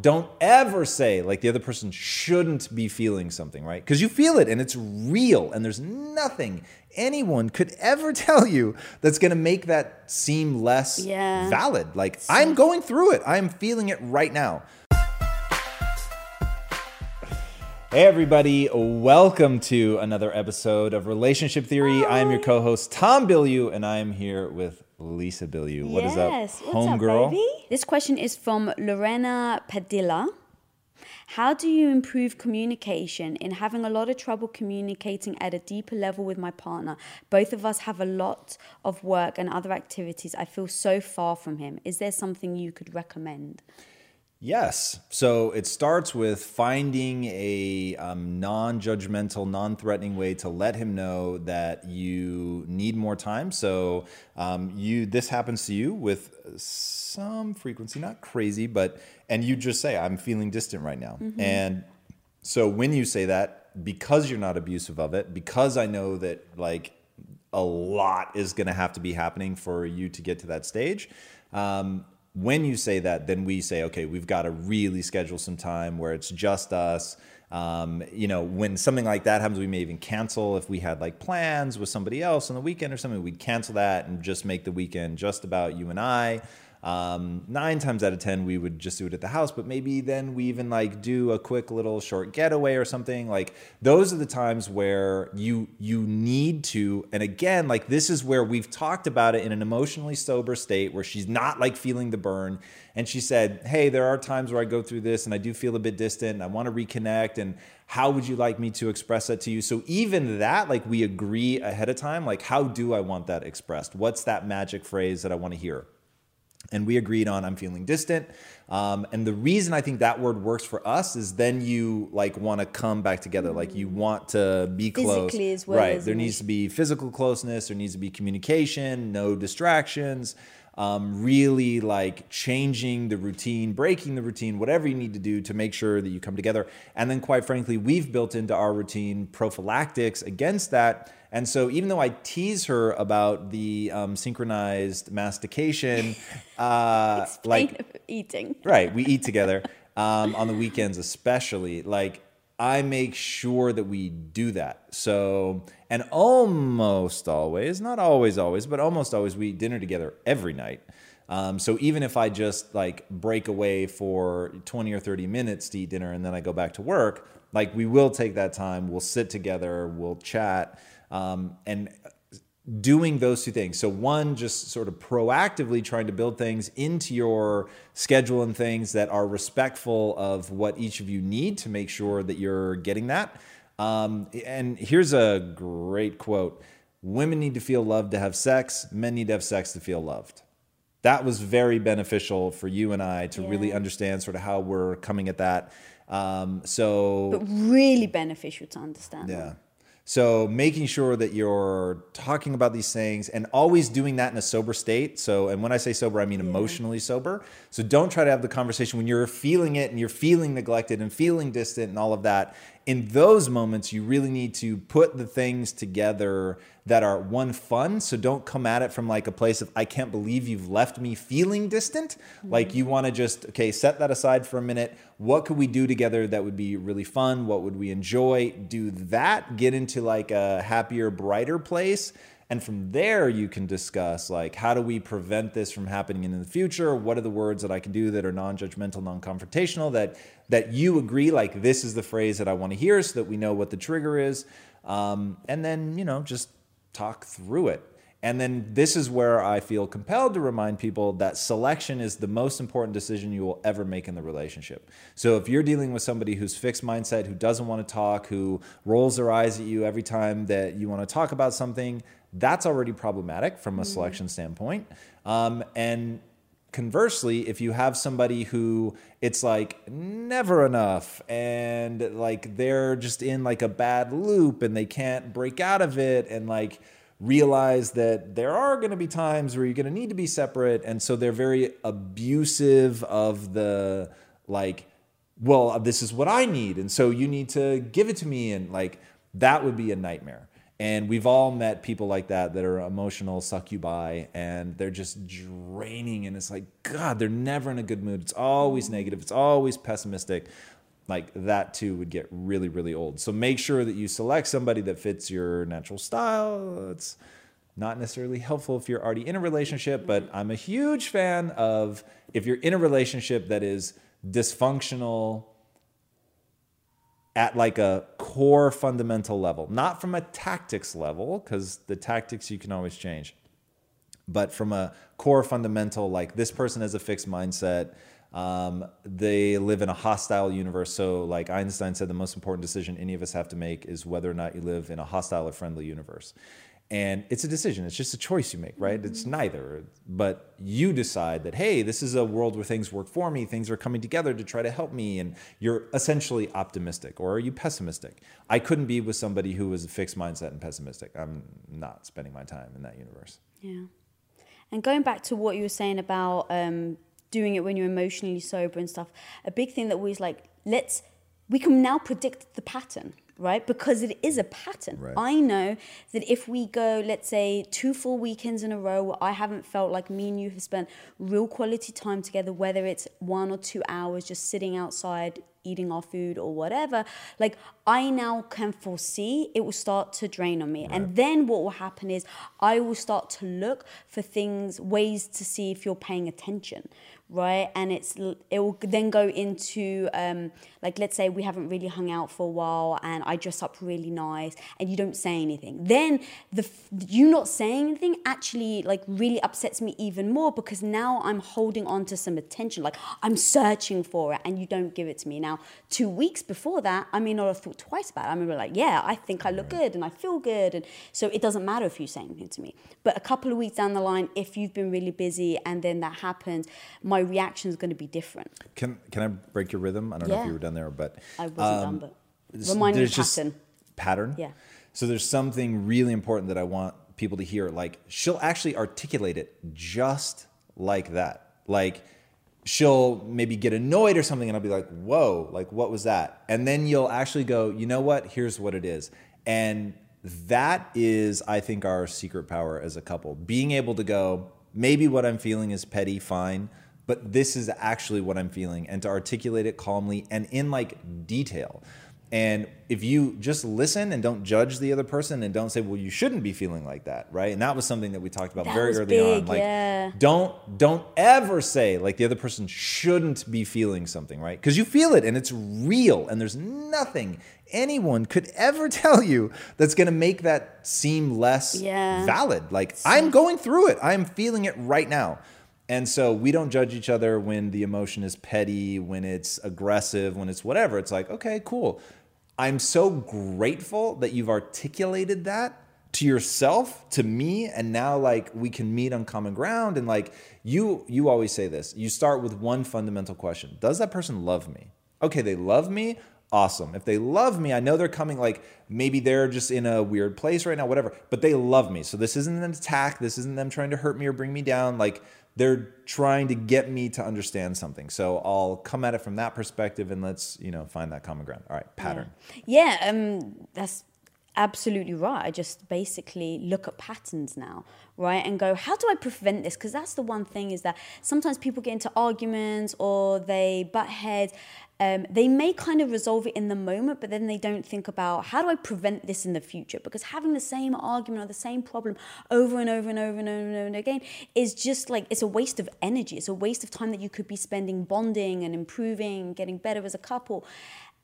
Don't ever say like the other person shouldn't be feeling something, right? Because you feel it and it's real, and there's nothing anyone could ever tell you that's going to make that seem less Yeah. valid. Like, I'm going through it, I'm feeling it right now. Hey, everybody, welcome to another episode of Relationship Theory. I'm your co host, Tom Bilyeu, and I'm here with Lisa Bilyeu. What is up, Yes. What's up, homegirl? This question is from Lorena Padilla. How do you improve communication in having a lot of trouble communicating at a deeper level with my partner? Both of us have a lot of work and other activities. I feel so far from him. Is there something you could recommend? Yes. So it starts with finding a um, non judgmental, non threatening way to let him know that you need more time. So um, you this happens to you with some frequency, not crazy, but, and you just say, I'm feeling distant right now. And so when you say that, because you're not abusive of it, because I know that like a lot is going to have to be happening for you to get to that stage. Um, when you say that, then we say, okay, we've got to really schedule some time where it's just us. Um, you know, when something like that happens, we may even cancel if we had like plans with somebody else on the weekend or something. We'd cancel that and just make the weekend just about you and I. Um, nine times out of ten, we would just do it at the house, but maybe then we even like do a quick little short getaway or something. Like those are the times where you you need to. And again, like this is where we've talked about it in an emotionally sober state where she's not like feeling the burn. And she said, "Hey, there are times where I go through this and I do feel a bit distant. And I want to reconnect. And how would you like me to express that to you?" So even that, like we agree ahead of time. Like how do I want that expressed? What's that magic phrase that I want to hear? And we agreed on i'm feeling distant. Um, and the reason i think that word works for us is then you like want to come back together. Like you want to be close. Physically as well right. there needs to be physical closeness. There needs to be communication no distractions um, really like changing the routine breaking the routine whatever you need to do to make sure that you come together and then quite frankly we've built into our routine prophylactics against that and so, even though I tease her about the um, synchronized mastication, uh, like eating. right, we eat together um, on the weekends, especially. Like I make sure that we do that. So, and almost always, not always, always, but almost always, we eat dinner together every night. Um, so even if I just like break away for 20 or 30 minutes to eat dinner and then I go back to work, like we will take that time, we'll sit together, we'll chat. Um, and doing those two things. So one, just sort of proactively trying to build things into your schedule and things that are respectful of what each of you need to make sure that you're getting that. Um, and here's a great quote: "Women need to feel loved to have sex. Men need to have sex to feel loved." That was very beneficial for you and I to really understand sort of how we're coming at that. Um, so But really beneficial to understand. yeah. So making sure that you're talking about these things and always doing that in a sober state. So, and when I say sober, I mean emotionally sober. So don't try to have the conversation when you're feeling it and you're feeling neglected and feeling distant and all of that. In those moments, you really need to put the things together that are one fun. So don't come at it from like a place of, I can't believe you've left me feeling distant. Mm-hmm. Like you want to just, okay, set that aside for a minute. What could we do together that would be really fun? What would we enjoy? Do that, get into like a happier, brighter place. And from there, you can discuss like, how do we prevent this from happening in the future? What are the words that I can do that are non-judgmental, non-confrontational that that you agree like this is the phrase that I want to hear, so that we know what the trigger is, um, and then you know just talk through it. And then this is where I feel compelled to remind people that selection is the most important decision you will ever make in the relationship. So if you're dealing with somebody who's fixed mindset, who doesn't want to talk, who rolls their eyes at you every time that you want to talk about something, that's already problematic from a mm-hmm. selection standpoint. Um, and conversely, if you have somebody who it's like never enough and like they're just in like a bad loop and they can't break out of it and like realize that there are going to be times where you're going to need to be separate and so they're very abusive of the like well this is what i need and so you need to give it to me and like that would be a nightmare. And we've all met people like that that are emotional succubi and they're just draining and it's like god they're never in a good mood. It's always negative. It's always pessimistic like that too would get really really old. So make sure that you select somebody that fits your natural style. It's not necessarily helpful if you're already in a relationship but mm-hmm. i'm a huge fan of if you're in a relationship that is dysfunctional at like a core fundamental level not from a tactics level because the tactics you can always change but from a core fundamental like this person has a fixed mindset um, they live in a hostile universe. So, like Einstein said, the most important decision any of us have to make is whether or not you live in a hostile or friendly universe. And it's a decision, it's just a choice you make, right? Mm-hmm. It's neither. But you decide that, hey, this is a world where things work for me, things are coming together to try to help me. And you're essentially optimistic, or are you pessimistic? I couldn't be with somebody who was a fixed mindset and pessimistic. I'm not spending my time in that universe. Yeah. And going back to what you were saying about um, doing it when you're emotionally sober and stuff. A big thing that was like, let's, we can now predict the pattern, right? Because it is a pattern. Right. I know that if we go, let's say, two full weekends in a row where I haven't felt like me and you have spent real quality time together, whether it's one or two hours just sitting outside eating our food or whatever, like I now can foresee it will start to drain on me. Right. And then what will happen is I will start to look for things, ways to see if you're paying attention right? And it's it will then go into um, like let's say we haven't really hung out for a while and i dress up really nice and you don't say anything. Then the you not saying anything actually like really upsets me even more because now i'm holding on to some attention like i'm searching for it and you don't give it to me. Now two weeks before that i may not have thought twice about it. I remember like yeah i think i look good and i feel good and so it doesn't matter if you say anything to me. But a couple of weeks down the line if you've been really busy and then that happens my reaction is going to be different. Can can I break your rhythm? I don't yeah. know if you were done there, but I wasn't um, done. But remind me pattern. pattern. Yeah. So there's something really important that I want people to hear. Like she'll actually articulate it just like that. Like she'll maybe get annoyed or something, and I'll be like, "Whoa! Like what was that?" And then you'll actually go, "You know what? Here's what it is." And that is, I think, our secret power as a couple. Being able to go, maybe what I'm feeling is petty, fine but this is actually what I'm feeling and to articulate it calmly and in like detail. And if you just listen and don't judge the other person and don't say, well, you shouldn't be feeling like that, right? And that was something that we talked about that very early big, on. Like yeah. don't don't ever say like the other person shouldn't be feeling something, right? Because you feel it and it's real and there's nothing anyone could ever tell you that's gonna make that seem less yeah. valid. Like I'm going through it. I'm feeling it right now. And so we don't judge each other when the emotion is petty, when it's aggressive, when it's whatever. It's like, okay, cool. I'm so grateful that you've articulated that to yourself, to me, and now like we can meet on common ground. And like you, you always say this. You start with one fundamental question: Does that person love me? Okay, they love me. Awesome. If they love me, I know they're coming like maybe they're just in a weird place right now, whatever. But they love me, so this isn't an attack. This isn't them trying to hurt me or bring me down. Like they're trying to get me to understand something. So I'll come at it from that perspective and let's, you know, find that common ground. All right, pattern. Yeah, yeah um, that's absolutely right. I just basically look at patterns now, right? And go, how do I prevent this? Because that's the one thing is that sometimes people get into arguments or they butt heads. Um, they may kind of resolve it in the moment, but then they don't think about how do I prevent this in the future? Because having the same argument or the same problem over and over and over and over and over and again is just like it's a waste of energy. It's a waste of time that you could be spending bonding and improving, getting better as a couple.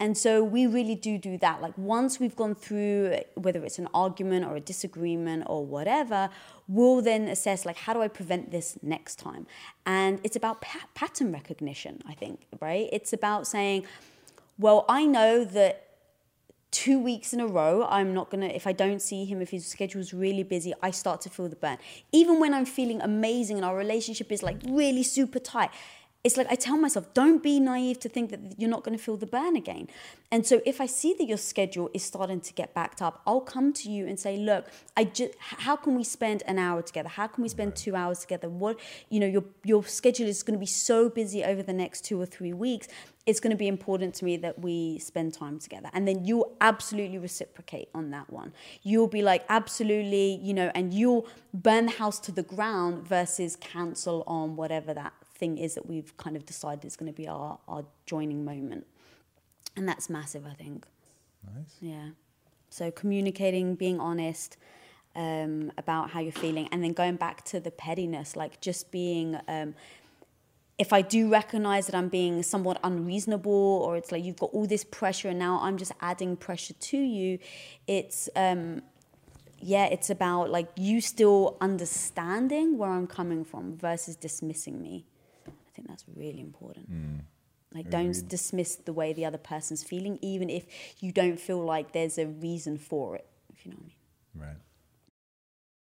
And so we really do do that. Like once we've gone through, whether it's an argument or a disagreement or whatever, we'll then assess like how do I prevent this next time. And it's about pa- pattern recognition, I think, right? It's about saying, well, I know that two weeks in a row, I'm not gonna, if I don't see him, if his schedule's really busy, I start to feel the burn. Even when I'm feeling amazing and our relationship is like really super tight, it's like I tell myself, don't be naive to think that you're not going to feel the burn again. And so if I see that your schedule is starting to get backed up, I'll come to you and say, look, I just how can we spend an hour together? How can we spend right. 2 hours together? What, you know, your your schedule is going to be so busy over the next 2 or 3 weeks. It's going to be important to me that we spend time together. And then you'll absolutely reciprocate on that one. You'll be like, absolutely, you know, and you'll burn the house to the ground versus cancel on whatever that thing is that we've kind of decided it's going to be our, our joining moment. And that's massive, I think. Nice. Yeah. So communicating, being honest um, about how you're feeling, and then going back to the pettiness, like just being. Um, if I do recognize that I'm being somewhat unreasonable, or it's like you've got all this pressure and now I'm just adding pressure to you, it's um, yeah, it's about like you still understanding where I'm coming from versus dismissing me think that's really important. Mm. Like, don't dismiss the way the other person's feeling, even if you don't feel like there's a reason for it, if you know what I mean. Right.